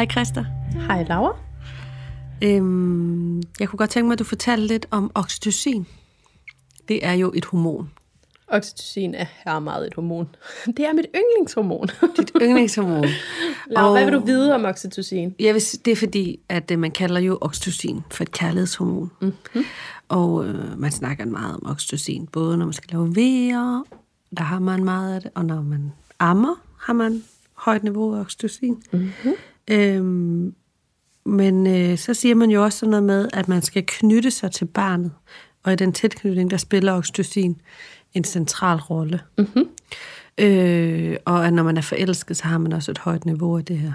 Hej Christa. Hej Laura. Øhm, jeg kunne godt tænke mig, at du fortalte lidt om oxytocin. Det er jo et hormon. Oxytocin er her meget et hormon. Det er mit yndlingshormon. Dit yndlingshormon. Laura, hvad vil du vide om oxytocin? Jeg vil, det er fordi, at øh, man kalder jo oxytocin for et kærlighedshormon. Mm-hmm. Og øh, man snakker meget om oxytocin, både når man skal lave vejer, der har man meget af det, og når man ammer, har man højt niveau af oxytocin. Mm-hmm. Øhm, men øh, så siger man jo også sådan noget med, at man skal knytte sig til barnet. Og i den tilknytning, der spiller oxytocin en central rolle. Mm-hmm. Øh, og at når man er forelsket, så har man også et højt niveau af det her.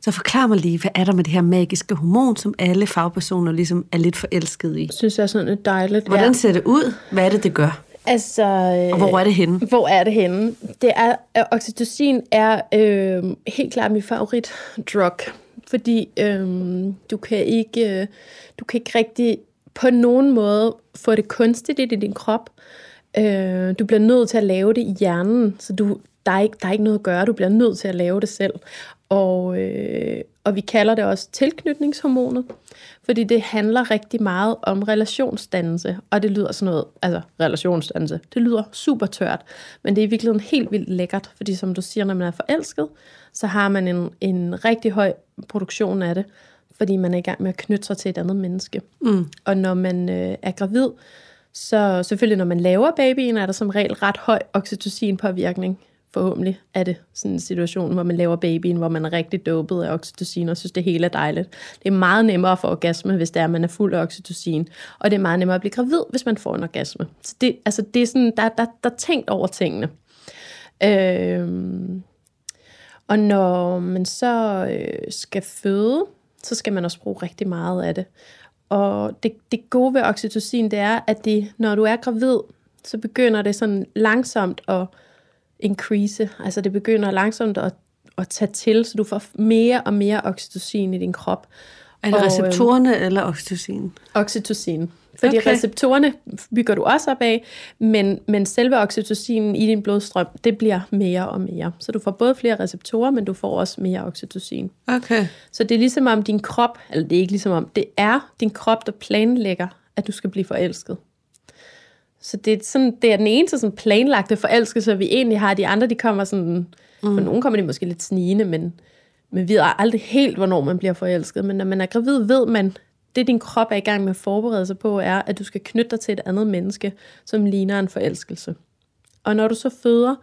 Så forklar mig lige, hvad er der med det her magiske hormon, som alle fagpersoner ligesom er lidt forelsket i? Jeg synes, det er sådan et dejligt. Hvordan ser det ud? Hvad er det, det gør? Altså, øh, og hvor er det henne? Hvor er det henne? Det er, oxytocin er øh, helt klart min favorit drug, fordi øh, du kan ikke, øh, du kan ikke rigtig på nogen måde få det kunstigt i din krop. Øh, du bliver nødt til at lave det i hjernen, så du, der, er ikke, der er ikke noget at gøre. Du bliver nødt til at lave det selv. Og, øh, og vi kalder det også tilknytningshormonet, fordi det handler rigtig meget om relationsdannelse, og det lyder sådan noget, altså relationsdannelse, det lyder super tørt, men det er i virkeligheden helt vildt lækkert, fordi som du siger, når man er forelsket, så har man en, en rigtig høj produktion af det, fordi man er i gang med at knytte sig til et andet menneske. Mm. Og når man øh, er gravid, så selvfølgelig når man laver babyen, er der som regel ret høj oxytocin-påvirkning. Forhåbentlig er det sådan en situation, hvor man laver babyen, hvor man er rigtig dopet af oxytocin og synes, det hele er dejligt. Det er meget nemmere for orgasme, hvis det er, at man er fuld af oxytocin. Og det er meget nemmere at blive gravid, hvis man får en orgasme. Så det, altså, det er sådan, der, der, der er tænkt over tingene. Øhm, og når man så øh, skal føde, så skal man også bruge rigtig meget af det. Og det, det gode ved oxytocin, det er, at det, når du er gravid, så begynder det sådan langsomt at increase. Altså det begynder langsomt at, at tage til, så du får mere og mere oxytocin i din krop. Er det og, receptorerne øh, eller oxytocin? Oxytocin. Fordi okay. receptorerne bygger du også op af, men, men selve oxytocinen i din blodstrøm, det bliver mere og mere. Så du får både flere receptorer, men du får også mere oxytocin. Okay. Så det er ligesom om din krop, eller det er ikke ligesom om, det er din krop, der planlægger, at du skal blive forelsket. Så det er, sådan, det er den eneste sådan planlagte forelskelse, vi egentlig har. De andre, de kommer sådan, mm. for nogle kommer de måske lidt snigende, men, men vi ved aldrig helt, hvornår man bliver forelsket. Men når man er gravid, ved man, det din krop er i gang med at forberede sig på, er, at du skal knytte dig til et andet menneske, som ligner en forelskelse. Og når du så føder,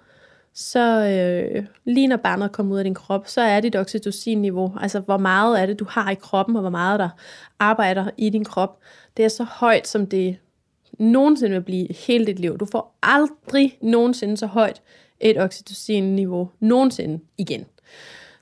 så øh, lige når barnet kommer ud af din krop, så er dit oxytocin-niveau, altså hvor meget af det du har i kroppen, og hvor meget der arbejder i din krop, det er så højt, som det nogensinde vil blive hele dit liv. Du får aldrig nogensinde så højt et oxytocin-niveau nogensinde igen.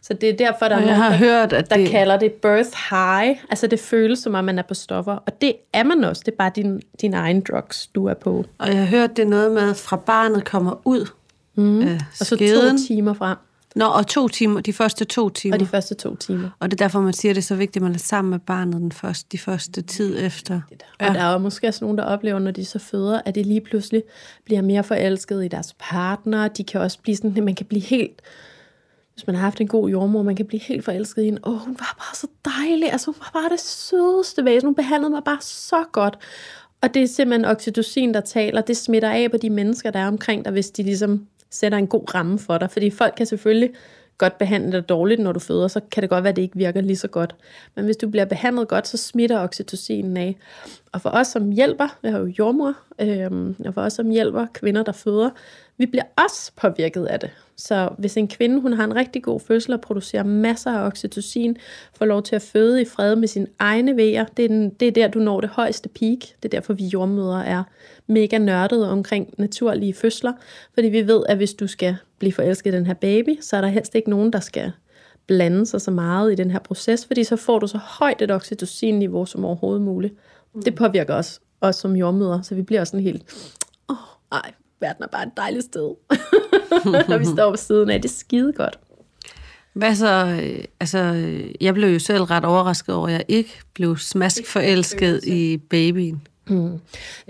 Så det er derfor, der er nogen, har der, hørt, at der det... kalder det birth high. Altså det føles som om, man er på stoffer. Og det er man også. Det er bare din, din egen drugs, du er på. Og jeg har hørt, det er noget med, fra barnet kommer ud mm. øh, Og så to timer frem. Nå, og to timer, de første to timer. Og de første to timer. Og det er derfor, man siger, at det er så vigtigt, at man er sammen med barnet den første, de første tid efter. Ja. Og der er måske også nogen, der oplever, når de så føder, at de lige pludselig bliver mere forelsket i deres partner. De kan også blive sådan, at man kan blive helt hvis man har haft en god jordmor, man kan blive helt forelsket i hende. Åh, hun var bare så dejlig. Altså, hun var bare det sødeste væsen. Hun behandlede mig bare så godt. Og det er simpelthen oxytocin, der taler. Det smitter af på de mennesker, der er omkring dig, hvis de ligesom sætter en god ramme for dig. Fordi folk kan selvfølgelig godt behandle dig dårligt, når du føder, så kan det godt være, at det ikke virker lige så godt. Men hvis du bliver behandlet godt, så smitter oxytocinen af. Og for os, som hjælper, vi har jo jordmor, øhm, og for os, som hjælper kvinder, der føder, vi bliver også påvirket af det. Så hvis en kvinde hun har en rigtig god fødsel og producerer masser af oxytocin, får lov til at føde i fred med sine egne vejer, det er, den, det er der, du når det højeste peak. Det er derfor, vi jordmødre er mega nørdede omkring naturlige fødsler. Fordi vi ved, at hvis du skal blive forelsket i den her baby, så er der helst ikke nogen, der skal blande sig så meget i den her proces, fordi så får du så højt et oxytocin-niveau som overhovedet muligt. Det påvirker os, os som jordmødre, så vi bliver sådan helt, åh, oh, ej, verden er bare et dejligt sted, når vi står på siden af. Det er skide godt. Hvad så, altså, jeg blev jo selv ret overrasket over, at jeg ikke blev smask forelsket i babyen. Mm.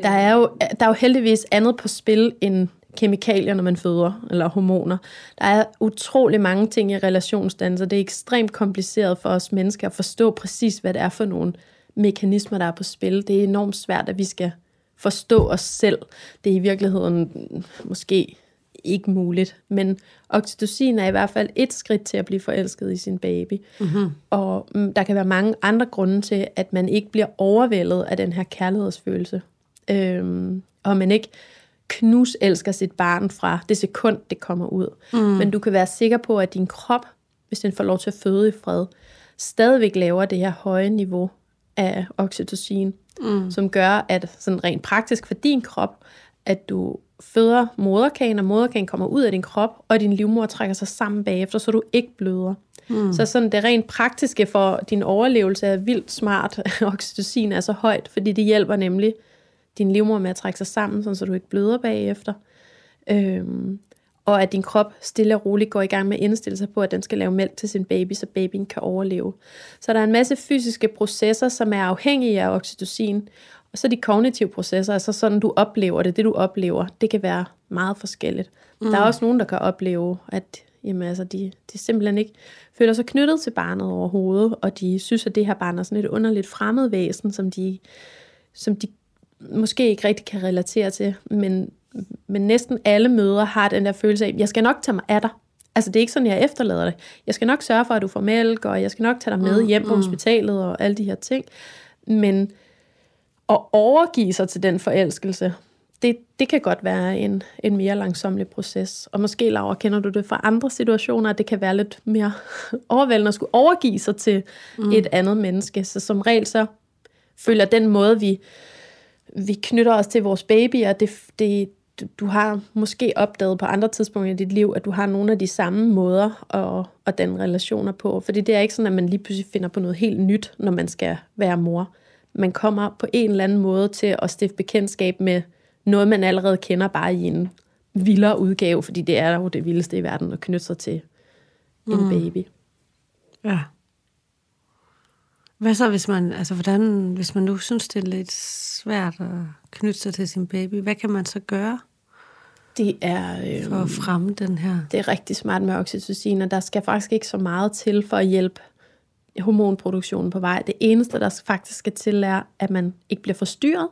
Der, er jo, der er jo heldigvis andet på spil end kemikalier, når man føder, eller hormoner. Der er utrolig mange ting i relationsdannelse, det er ekstremt kompliceret for os mennesker at forstå præcis, hvad det er for nogle mekanismer, der er på spil. Det er enormt svært, at vi skal forstå os selv. Det er i virkeligheden måske ikke muligt. Men oxytocin er i hvert fald et skridt til at blive forelsket i sin baby. Mm-hmm. Og mm, der kan være mange andre grunde til, at man ikke bliver overvældet af den her kærlighedsfølelse. Øhm, og man ikke knus elsker sit barn fra det sekund, det kommer ud. Mm. Men du kan være sikker på, at din krop, hvis den får lov til at føde i fred, stadigvæk laver det her høje niveau af oxytocin, mm. som gør, at sådan rent praktisk for din krop, at du føder moderkagen, og moderkagen kommer ud af din krop, og din livmor trækker sig sammen bagefter, så du ikke bløder. Mm. Så sådan det rent praktiske for din overlevelse er vildt smart. Oxytocin er så højt, fordi det hjælper nemlig din livmor med at trække sig sammen, sådan, så du ikke bløder bagefter. Øhm, og at din krop stille og roligt går i gang med at indstille sig på, at den skal lave mælk til sin baby, så babyen kan overleve. Så der er en masse fysiske processer, som er afhængige af oxytocin, og så de kognitive processer, altså sådan du oplever det, det du oplever, det kan være meget forskelligt. Mm. Der er også nogen, der kan opleve, at jamen, altså, de, de simpelthen ikke føler sig knyttet til barnet overhovedet, og de synes, at det her barn er sådan et underligt fremmed væsen, som de, som de måske ikke rigtig kan relatere til, men, men næsten alle møder har den der følelse af, jeg skal nok tage mig af dig. Altså det er ikke sådan, jeg efterlader det. Jeg skal nok sørge for, at du får mælk, og jeg skal nok tage dig med mm, hjem på mm. hospitalet og alle de her ting. Men at overgive sig til den forelskelse, det, det kan godt være en, en mere langsomlig proces. Og måske, Laura, kender du det fra andre situationer, at det kan være lidt mere overvældende at skulle overgive sig til mm. et andet menneske. Så som regel så føler den måde, vi, vi knytter os til vores babyer, det, det, du har måske opdaget på andre tidspunkter i dit liv, at du har nogle af de samme måder at, at danne relationer på. Fordi det er ikke sådan, at man lige pludselig finder på noget helt nyt, når man skal være mor. Man kommer på en eller anden måde til at stifte bekendtskab med noget, man allerede kender bare i en vildere udgave, fordi det er jo det vildeste i verden at knytte sig til en mm. baby. Ja. Hvad så, hvis man, altså hvordan, hvis man nu synes, det er lidt svært at knytte sig til sin baby, hvad kan man så gøre? Det er... Øh, for at fremme den her... Det er rigtig smart med oxytocin, og der skal faktisk ikke så meget til for at hjælpe hormonproduktionen på vej. Det eneste, der faktisk skal til, er, at man ikke bliver forstyrret.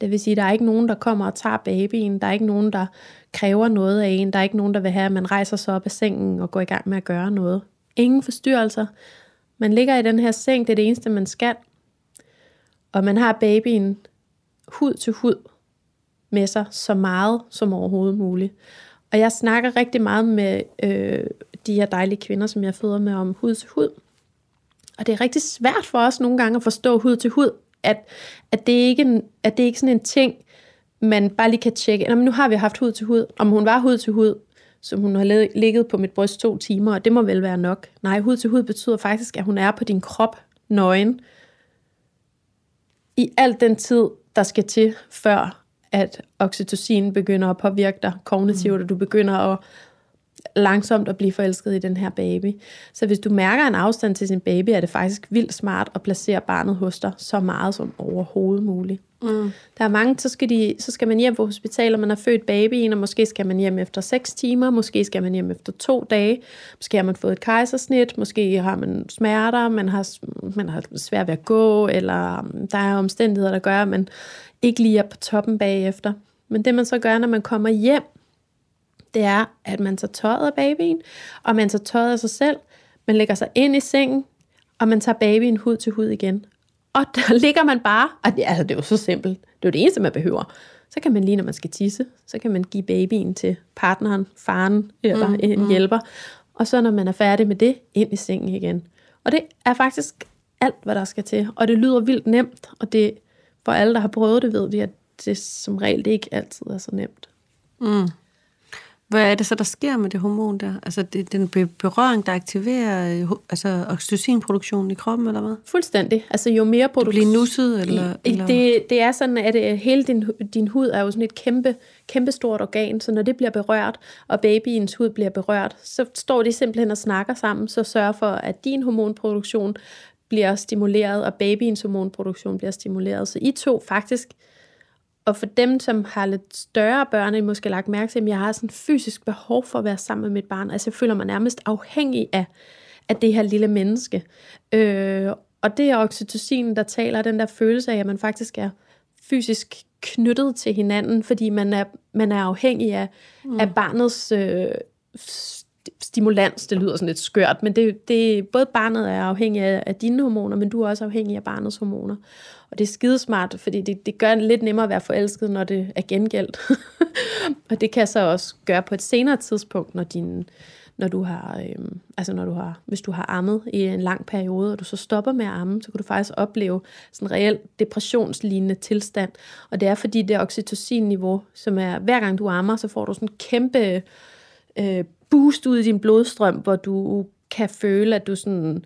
Det vil sige, at der er ikke nogen, der kommer og tager babyen. Der er ikke nogen, der kræver noget af en. Der er ikke nogen, der vil have, at man rejser sig op af sengen og går i gang med at gøre noget. Ingen forstyrrelser. Man ligger i den her seng, det er det eneste, man skal. Og man har babyen hud til hud med sig, så meget som overhovedet muligt. Og jeg snakker rigtig meget med øh, de her dejlige kvinder, som jeg føder med om hud til hud. Og det er rigtig svært for os nogle gange at forstå hud til hud, at, at, det, ikke en, at det ikke sådan en ting, man bare lige kan tjekke. Nå, men nu har vi haft hud til hud. Om hun var hud til hud, som hun har ligget på mit bryst to timer, og det må vel være nok. Nej, hud til hud betyder faktisk, at hun er på din krop nøgen i al den tid, der skal til, før at oxytocin begynder at påvirke dig kognitivt, mm. og du begynder at langsomt at blive forelsket i den her baby. Så hvis du mærker en afstand til sin baby, er det faktisk vildt smart at placere barnet hos dig så meget som overhovedet muligt. Mm. Der er mange, så skal, de, så skal man hjem på hospitalet, man har født babyen, og måske skal man hjem efter 6 timer, måske skal man hjem efter to dage, måske har man fået et kejsersnit, måske har man smerter, man har, man har svært ved at gå, eller um, der er omstændigheder, der gør, at man ikke lige er på toppen bagefter. Men det man så gør, når man kommer hjem, det er, at man tager tøjet af babyen, og man tager tøjet af sig selv, man lægger sig ind i sengen, og man tager babyen hud til hud igen. Og der ligger man bare, og det, altså, det er jo så simpelt, det er jo det eneste, man behøver. Så kan man lige, når man skal tisse, så kan man give babyen til partneren, faren eller mm, en mm. hjælper. Og så når man er færdig med det, ind i sengen igen. Og det er faktisk alt, hvad der skal til. Og det lyder vildt nemt, og det for alle, der har prøvet det, ved vi, at det som regel det ikke altid er så nemt. Mm. Hvad er det så, der sker med det hormon der? Altså det, den berøring, der aktiverer øh, altså oxytocinproduktionen i kroppen, eller hvad? Fuldstændig. Altså jo mere produktion... Du bliver nusset, eller? eller? Det, det er sådan, at øh, hele din, din hud er jo sådan et kæmpe, kæmpe stort organ, så når det bliver berørt, og babyens hud bliver berørt, så står de simpelthen og snakker sammen, så sørger for, at din hormonproduktion bliver stimuleret, og babyens hormonproduktion bliver stimuleret. Så I to faktisk og for dem, som har lidt større børn, I måske lagt mærke til, at jeg har sådan fysisk behov for at være sammen med mit barn. Altså jeg føler mig nærmest afhængig af, af det her lille menneske. Øh, og det er oxytocin, der taler den der følelse af, at man faktisk er fysisk knyttet til hinanden, fordi man er, man er afhængig af, mm. af barnets øh, stimulans. Det lyder sådan lidt skørt, men det, det, både barnet er afhængig af, af dine hormoner, men du er også afhængig af barnets hormoner. Og det er skidesmart, fordi det, det gør det lidt nemmere at være forelsket, når det er gengældt. og det kan så også gøre på et senere tidspunkt, når din når du har, øhm, altså når du har, hvis du har ammet i en lang periode, og du så stopper med at amme, så kan du faktisk opleve sådan en reelt depressionslignende tilstand. Og det er fordi det oxytocin-niveau, som er, hver gang du ammer, så får du sådan en kæmpe øh, boost ud i din blodstrøm, hvor du kan føle, at du sådan,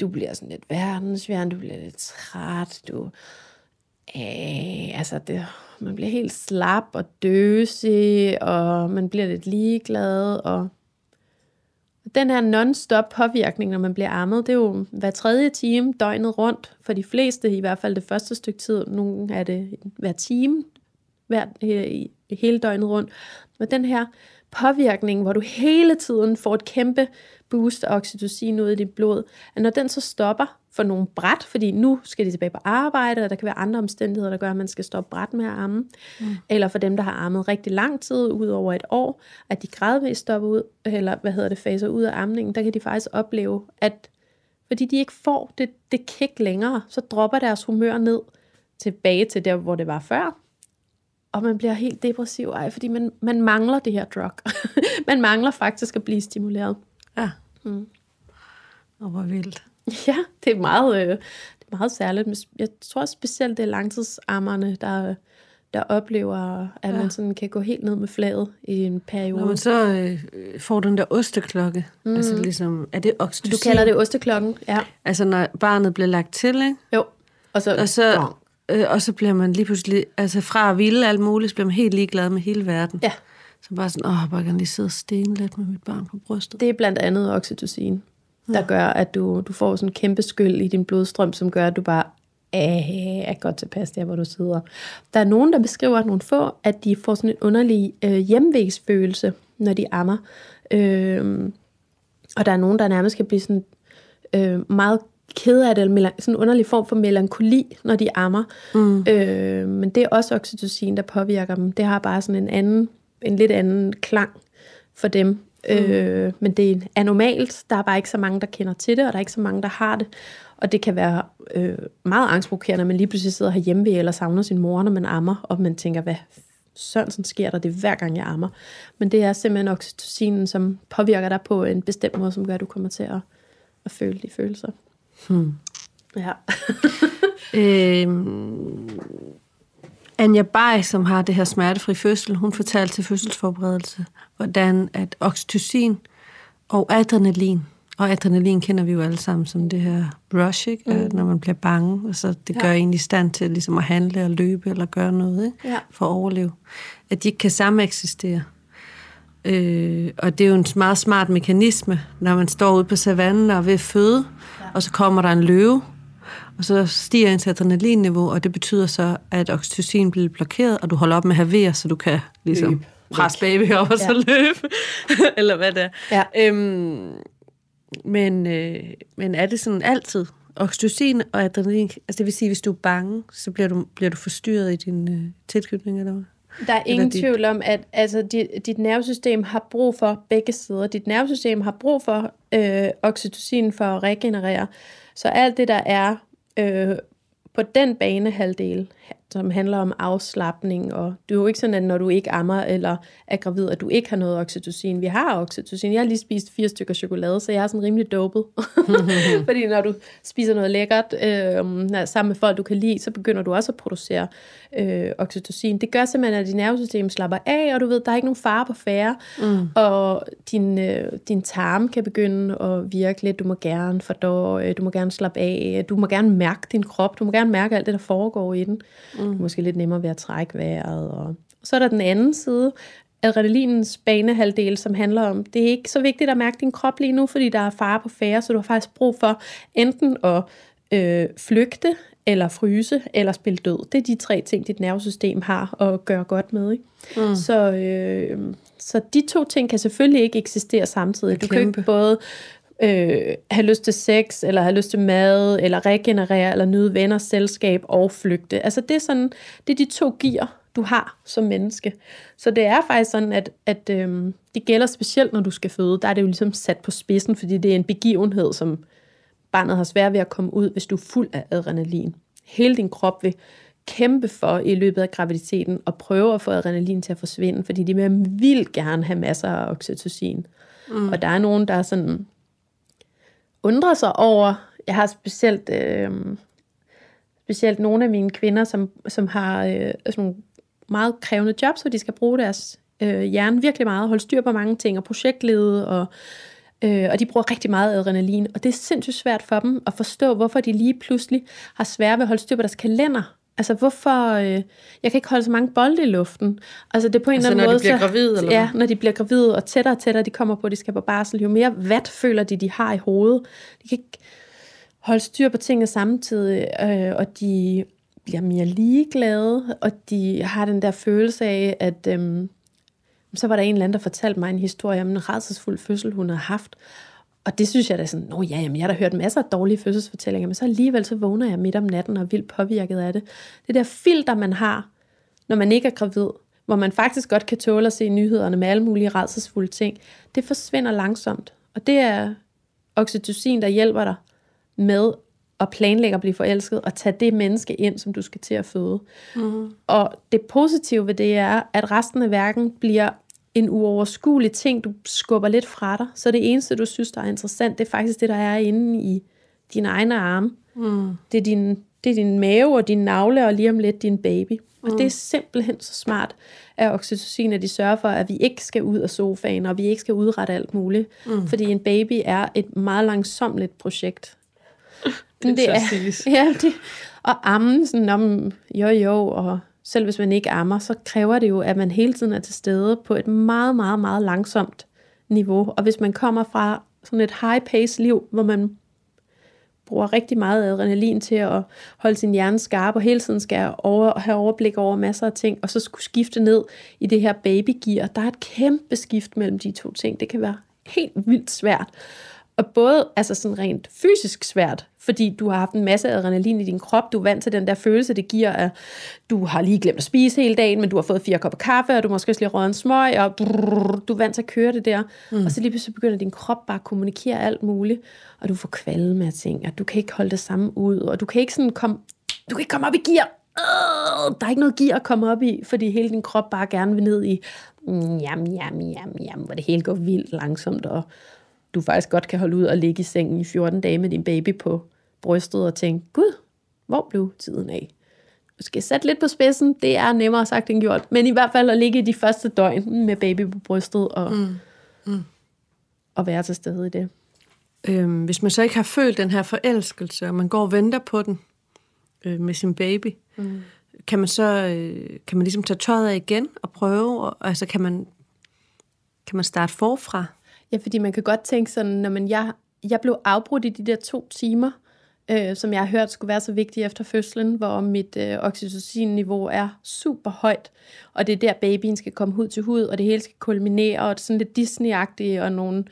du bliver sådan lidt verdensværende, du bliver lidt træt, du, øh, altså det, man bliver helt slap og døsig, og man bliver lidt ligeglad, og den her non-stop påvirkning, når man bliver ammet, det er jo hver tredje time døgnet rundt. For de fleste, i hvert fald det første stykke tid, nogle er det hver time, hver, øh, hele døgnet rundt. Og den her påvirkning, hvor du hele tiden får et kæmpe boost af oxytocin ud i dit blod, at når den så stopper for nogle bræt, fordi nu skal de tilbage på arbejde, og der kan være andre omstændigheder, der gør, at man skal stoppe bræt med at amme, mm. eller for dem, der har ammet rigtig lang tid, ud over et år, at de gradvist stopper ud, eller hvad hedder det, faser ud af amningen, der kan de faktisk opleve, at fordi de ikke får det, det kick længere, så dropper deres humør ned tilbage til der, hvor det var før, og man bliver helt depressiv, ej, fordi man, man mangler det her drug. man mangler faktisk at blive stimuleret. Ja. Mm. Og hvor vildt. Ja, det er meget, øh, det er meget særligt. Jeg tror specielt, det er langtidsammerne, der, der oplever, at ja. man sådan kan gå helt ned med flaget i en periode. Når man så øh, får den der osteklokke, mm. altså ligesom, er det oxytocin? Du kalder det osteklokken, ja. Altså når barnet bliver lagt til, ikke? Jo. Og så, og så, øh, og så bliver man lige pludselig, altså fra at ville alt muligt, så bliver man helt ligeglad med hele verden. Ja. Så bare sådan, åh, jeg bare kan lige sidde og stene lidt med mit barn på brystet. Det er blandt andet oxytocin der ja. gør, at du, du får sådan en kæmpe skyld i din blodstrøm, som gør, at du bare er godt tilpas der, hvor du sidder. Der er nogen, der beskriver nogle få, at de får sådan en underlig øh, hjemvægsfølelse, når de ammer. Øh, og der er nogen, der nærmest kan blive sådan øh, meget ked af det, eller sådan en underlig form for melankoli, når de ammer. Mm. Øh, men det er også oxytocin, der påvirker dem. Det har bare sådan en anden, en lidt anden klang for dem. Mm. Øh, men det er normalt. Der er bare ikke så mange, der kender til det, og der er ikke så mange, der har det. Og det kan være øh, meget angstprovokerende, at man lige pludselig sidder hjemme ved, eller savner sin mor, når man ammer, og man tænker, hvad sådan, sådan sker der det hver gang, jeg ammer. Men det er simpelthen oxytocinen, som påvirker dig på en bestemt måde, som gør, at du kommer til at, at føle de følelser. Hmm. Ja. øhm, Anja Bay, som har det her smertefri fødsel, hun fortalte til fødselsforberedelse, hvordan at oxytocin og adrenalin, og adrenalin kender vi jo alle sammen som det her rush, ikke? Mm. når man bliver bange, og så det gør ja. en i stand til ligesom at handle og løbe eller gøre noget ikke? Ja. for at overleve. At de ikke kan samme eksistere. Øh, og det er jo en meget smart mekanisme, når man står ude på savannen og ved føde. Og så kommer der en løve, og så stiger ens adrenalinniveau, og det betyder så, at oxytocin bliver blokeret, og du holder op med at have vejer, så du kan ligesom løb. presse baby op og ja. så løbe, eller hvad det er. Ja. Øhm, men, øh, men er det sådan altid? Oxytocin og adrenalin, altså det vil sige, hvis du er bange, så bliver du, bliver du forstyrret i din øh, tilknytning, eller hvad? Der er ingen dit... tvivl om, at altså, dit, dit nervesystem har brug for begge sider. Dit nervesystem har brug for øh, oxytocin for at regenerere. Så alt det, der er øh, på den banehalvdel, som handler om afslappning, og det er jo ikke sådan, at når du ikke ammer eller er gravid, at du ikke har noget oxytocin. Vi har oxytocin. Jeg har lige spist fire stykker chokolade, så jeg er sådan rimelig dopet. Fordi når du spiser noget lækkert øh, sammen med folk, du kan lide, så begynder du også at producere øh, oxytocin. Det gør simpelthen, at dit nervesystem slapper af, og du ved, der er ikke nogen fare på færre, mm. og din, øh, din tarm kan begynde at virke lidt. Du må gerne fordå, du må gerne slappe af, du må gerne mærke din krop, du må gerne mærke alt det, der foregår i den. Mm. Måske lidt nemmere ved at trække vejret. Og så er der den anden side, adrenalinens banehalvdel, som handler om, det er ikke så vigtigt at mærke din krop lige nu, fordi der er fare på færre, så du har faktisk brug for enten at øh, flygte, eller fryse, eller spille død. Det er de tre ting, dit nervesystem har at gøre godt med. Ikke? Mm. Så, øh, så de to ting kan selvfølgelig ikke eksistere samtidig. Du kan ikke både øh, have lyst til sex, eller have lyst til mad, eller regenerere, eller nyde venner, selskab og flygte. Altså det er sådan, det er de to gear, du har som menneske. Så det er faktisk sådan, at, at øh, det gælder specielt, når du skal føde. Der er det jo ligesom sat på spidsen, fordi det er en begivenhed, som barnet har svært ved at komme ud, hvis du er fuld af adrenalin. Hele din krop vil kæmpe for i løbet af graviditeten og prøve at få adrenalin til at forsvinde, fordi de vil vildt gerne have masser af oxytocin. Mm. Og der er nogen, der er sådan undrer sig over, jeg har specielt, øh, specielt nogle af mine kvinder, som, som har øh, sådan meget krævende jobs, hvor de skal bruge deres øh, hjerne virkelig meget, holde styr på mange ting, og projektlede, og, øh, og de bruger rigtig meget adrenalin, og det er sindssygt svært for dem at forstå, hvorfor de lige pludselig har svært ved at holde styr på deres kalender, Altså, hvorfor... Øh, jeg kan ikke holde så mange bolde i luften. Altså, det er på en altså, eller anden når måde... de bliver gravide, eller Ja, når de bliver gravide, og tættere og tættere de kommer på, at de skal på barsel, jo mere vat føler de, de har i hovedet. De kan ikke holde styr på tingene samtidig, øh, og de bliver mere ligeglade, og de har den der følelse af, at... Øh, så var der en eller anden, der fortalte mig en historie om en redselsfuld fødsel, hun havde haft, og det synes jeg da sådan, nå ja, jamen, jeg har da hørt masser af dårlige fødselsfortællinger, men så alligevel så vågner jeg midt om natten og er vildt påvirket af det. Det der filter, man har, når man ikke er gravid, hvor man faktisk godt kan tåle at se nyhederne med alle mulige redselsfulde ting, det forsvinder langsomt. Og det er oxytocin, der hjælper dig med at planlægge at blive forelsket, og tage det menneske ind, som du skal til at føde. Mm. Og det positive ved det er, at resten af verden bliver en uoverskuelig ting, du skubber lidt fra dig. Så det eneste, du synes, der er interessant, det er faktisk det, der er inde i dine egne arme. Mm. Det, er din, det er din mave og din navle, og lige om lidt din baby. Og mm. det er simpelthen så smart af oxytocin, at de sørger for, at vi ikke skal ud af sofaen, og vi ikke skal udrette alt muligt. Mm. Fordi en baby er et meget langsomligt projekt. det, det er, ja, det, og ammen sådan om jo jo, og selv hvis man ikke ammer, så kræver det jo, at man hele tiden er til stede på et meget, meget, meget langsomt niveau. Og hvis man kommer fra sådan et high-pace liv, hvor man bruger rigtig meget adrenalin til at holde sin hjerne skarp, og hele tiden skal over, have overblik over masser af ting, og så skulle skifte ned i det her babygear. Der er et kæmpe skift mellem de to ting. Det kan være helt vildt svært. Og både altså sådan rent fysisk svært, fordi du har haft en masse adrenalin i din krop, du er vant til den der følelse, det giver, at du har lige glemt at spise hele dagen, men du har fået fire kopper kaffe, og du måske også lige røget en smøg, og brrr, du er vant til at køre det der. Mm. Og så lige pludselig begynder din krop bare at kommunikere alt muligt, og du får kvalme af ting, og du kan ikke holde det samme ud, og du kan ikke sådan komme, du kan ikke komme op i gear. Øh, der er ikke noget gear at komme op i, fordi hele din krop bare gerne vil ned i jam, jam, jam, jam, hvor det hele går vildt langsomt, og du faktisk godt kan holde ud og ligge i sengen i 14 dage med din baby på brystet og tænke, gud, hvor blev tiden af? Skal sætte lidt på spidsen, det er nemmere sagt end gjort, men i hvert fald at ligge i de første døgn med baby på brystet og, mm. Mm. og være til stede i det. Øhm, hvis man så ikke har følt den her forelskelse, og man går og venter på den øh, med sin baby, mm. kan man så øh, kan man ligesom tage tøjet af igen og prøve, og, altså kan man, kan man starte forfra? Ja, fordi man kan godt tænke sådan, når man, jeg, jeg blev afbrudt i de der to timer, øh, som jeg har hørt skulle være så vigtige efter fødslen, hvor mit øh, oxytocin-niveau er super højt, og det er der, babyen skal komme hud til hud, og det hele skal kulminere, og det er sådan lidt Disney-agtigt, og nogle,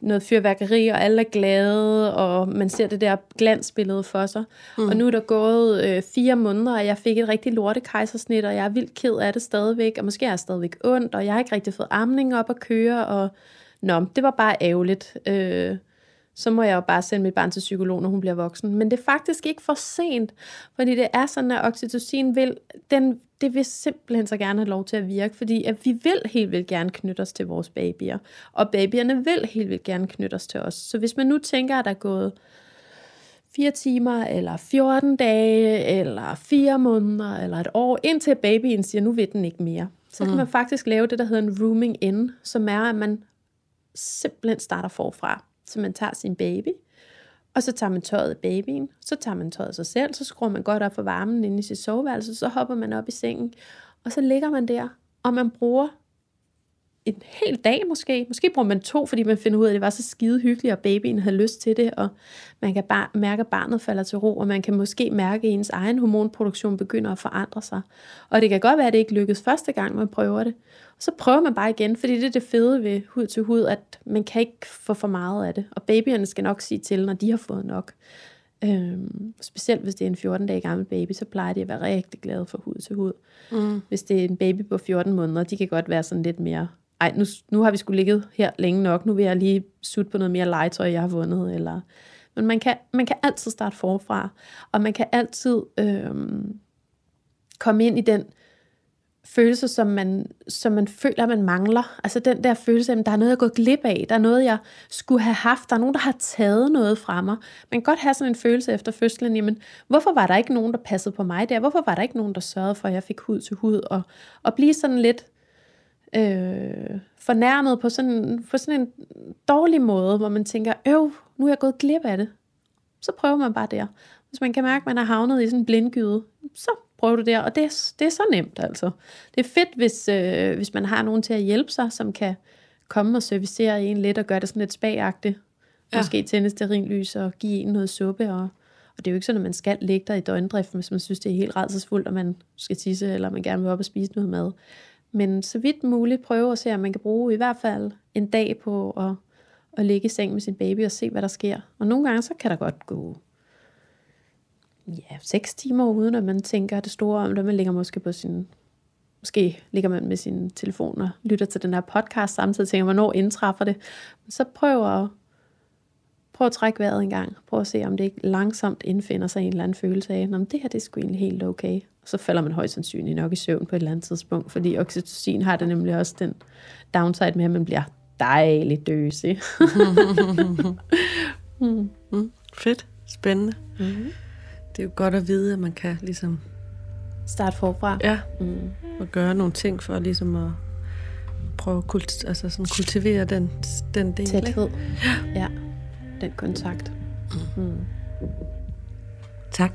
noget fyrværkeri, og alle er glade, og man ser det der glansbillede for sig. Mm. Og nu er der gået øh, fire måneder, og jeg fik et rigtig lorte kejsersnit, og jeg er vildt ked af det stadigvæk, og måske er jeg stadigvæk ondt, og jeg har ikke rigtig fået amning op at køre, og Nå, det var bare ærgerligt. Øh, så må jeg jo bare sende mit barn til psykolog, når hun bliver voksen. Men det er faktisk ikke for sent, fordi det er sådan, at oxytocin vil, den, det vil simpelthen så gerne have lov til at virke, fordi at vi vil helt vildt gerne knytte os til vores babyer, og babyerne vil helt vildt gerne knytte os til os. Så hvis man nu tænker, at der er gået fire timer, eller 14 dage, eller fire måneder, eller et år, indtil babyen siger, nu ved den ikke mere, så kan mm. man faktisk lave det, der hedder en rooming in, som er, at man simpelthen starter forfra. Så man tager sin baby, og så tager man tøjet af babyen, så tager man tøjet af sig selv, så skruer man godt op for varmen inde i sit soveværelse, så hopper man op i sengen, og så ligger man der, og man bruger en hel dag måske. Måske bruger man to, fordi man finder ud af, at det var så skide hyggeligt, og babyen havde lyst til det, og man kan bare mærke, at barnet falder til ro, og man kan måske mærke, at ens egen hormonproduktion begynder at forandre sig. Og det kan godt være, at det ikke lykkes første gang, man prøver det. Og så prøver man bare igen, fordi det er det fede ved hud til hud, at man kan ikke få for meget af det. Og babyerne skal nok sige til, når de har fået nok. Øhm, specielt hvis det er en 14 dage gammel baby, så plejer de at være rigtig glade for hud til hud. Mm. Hvis det er en baby på 14 måneder, de kan godt være sådan lidt mere, ej, nu, nu har vi skulle ligget her længe nok, nu vil jeg lige sutte på noget mere legetøj, jeg har vundet. Eller... Men man kan, man kan altid starte forfra, og man kan altid øh, komme ind i den følelse, som man, som man føler, man mangler. Altså den der følelse, at der er noget, jeg er gået glip af. Der er noget, jeg skulle have haft. Der er nogen, der har taget noget fra mig. Man kan godt have sådan en følelse efter fødslen, jamen, hvorfor var der ikke nogen, der passede på mig der? Hvorfor var der ikke nogen, der sørgede for, at jeg fik hud til hud? Og, og blive sådan lidt øh, fornærmet på sådan, på sådan en dårlig måde, hvor man tænker, øv, nu er jeg gået glip af det. Så prøver man bare der. Hvis man kan mærke, at man er havnet i sådan en blindgyde, så prøv du der. Og det er, det er så nemt altså. Det er fedt, hvis, øh, hvis man har nogen til at hjælpe sig, som kan komme og servicere en lidt og gøre det sådan lidt spagagtigt. Ja. Måske tænde sterinlys og give en noget suppe. Og, og det er jo ikke sådan, at man skal ligge der i døgndrift, hvis man synes, det er helt redselsfuldt, og man skal tisse, eller man gerne vil op og spise noget mad. Men så vidt muligt prøve at se, om man kan bruge i hvert fald en dag på at, at ligge i seng med sin baby og se, hvad der sker. Og nogle gange, så kan der godt gå ja, seks timer uden, at man tænker det store om det. Man ligger måske på sin, måske ligger man med sin telefon og lytter til den her podcast samtidig, og tænker, hvornår indtræffer det. Så prøv at, prøv at trække vejret en gang. Prøv at se, om det ikke langsomt indfinder sig en eller anden følelse af, at det her det er sgu egentlig helt okay. Og så falder man højst sandsynligt nok i søvn på et eller andet tidspunkt, fordi oxytocin har det nemlig også den downside med, at man bliver dejligt døsig. mm. Mm, fedt. Spændende. Mm-hmm det er jo godt at vide, at man kan ligesom... Starte forfra. Ja, mm. og gøre nogle ting for ligesom at prøve at kult, altså sådan kultivere den, den del. Tæthed. Ja. ja, den kontakt. Mm. Tak.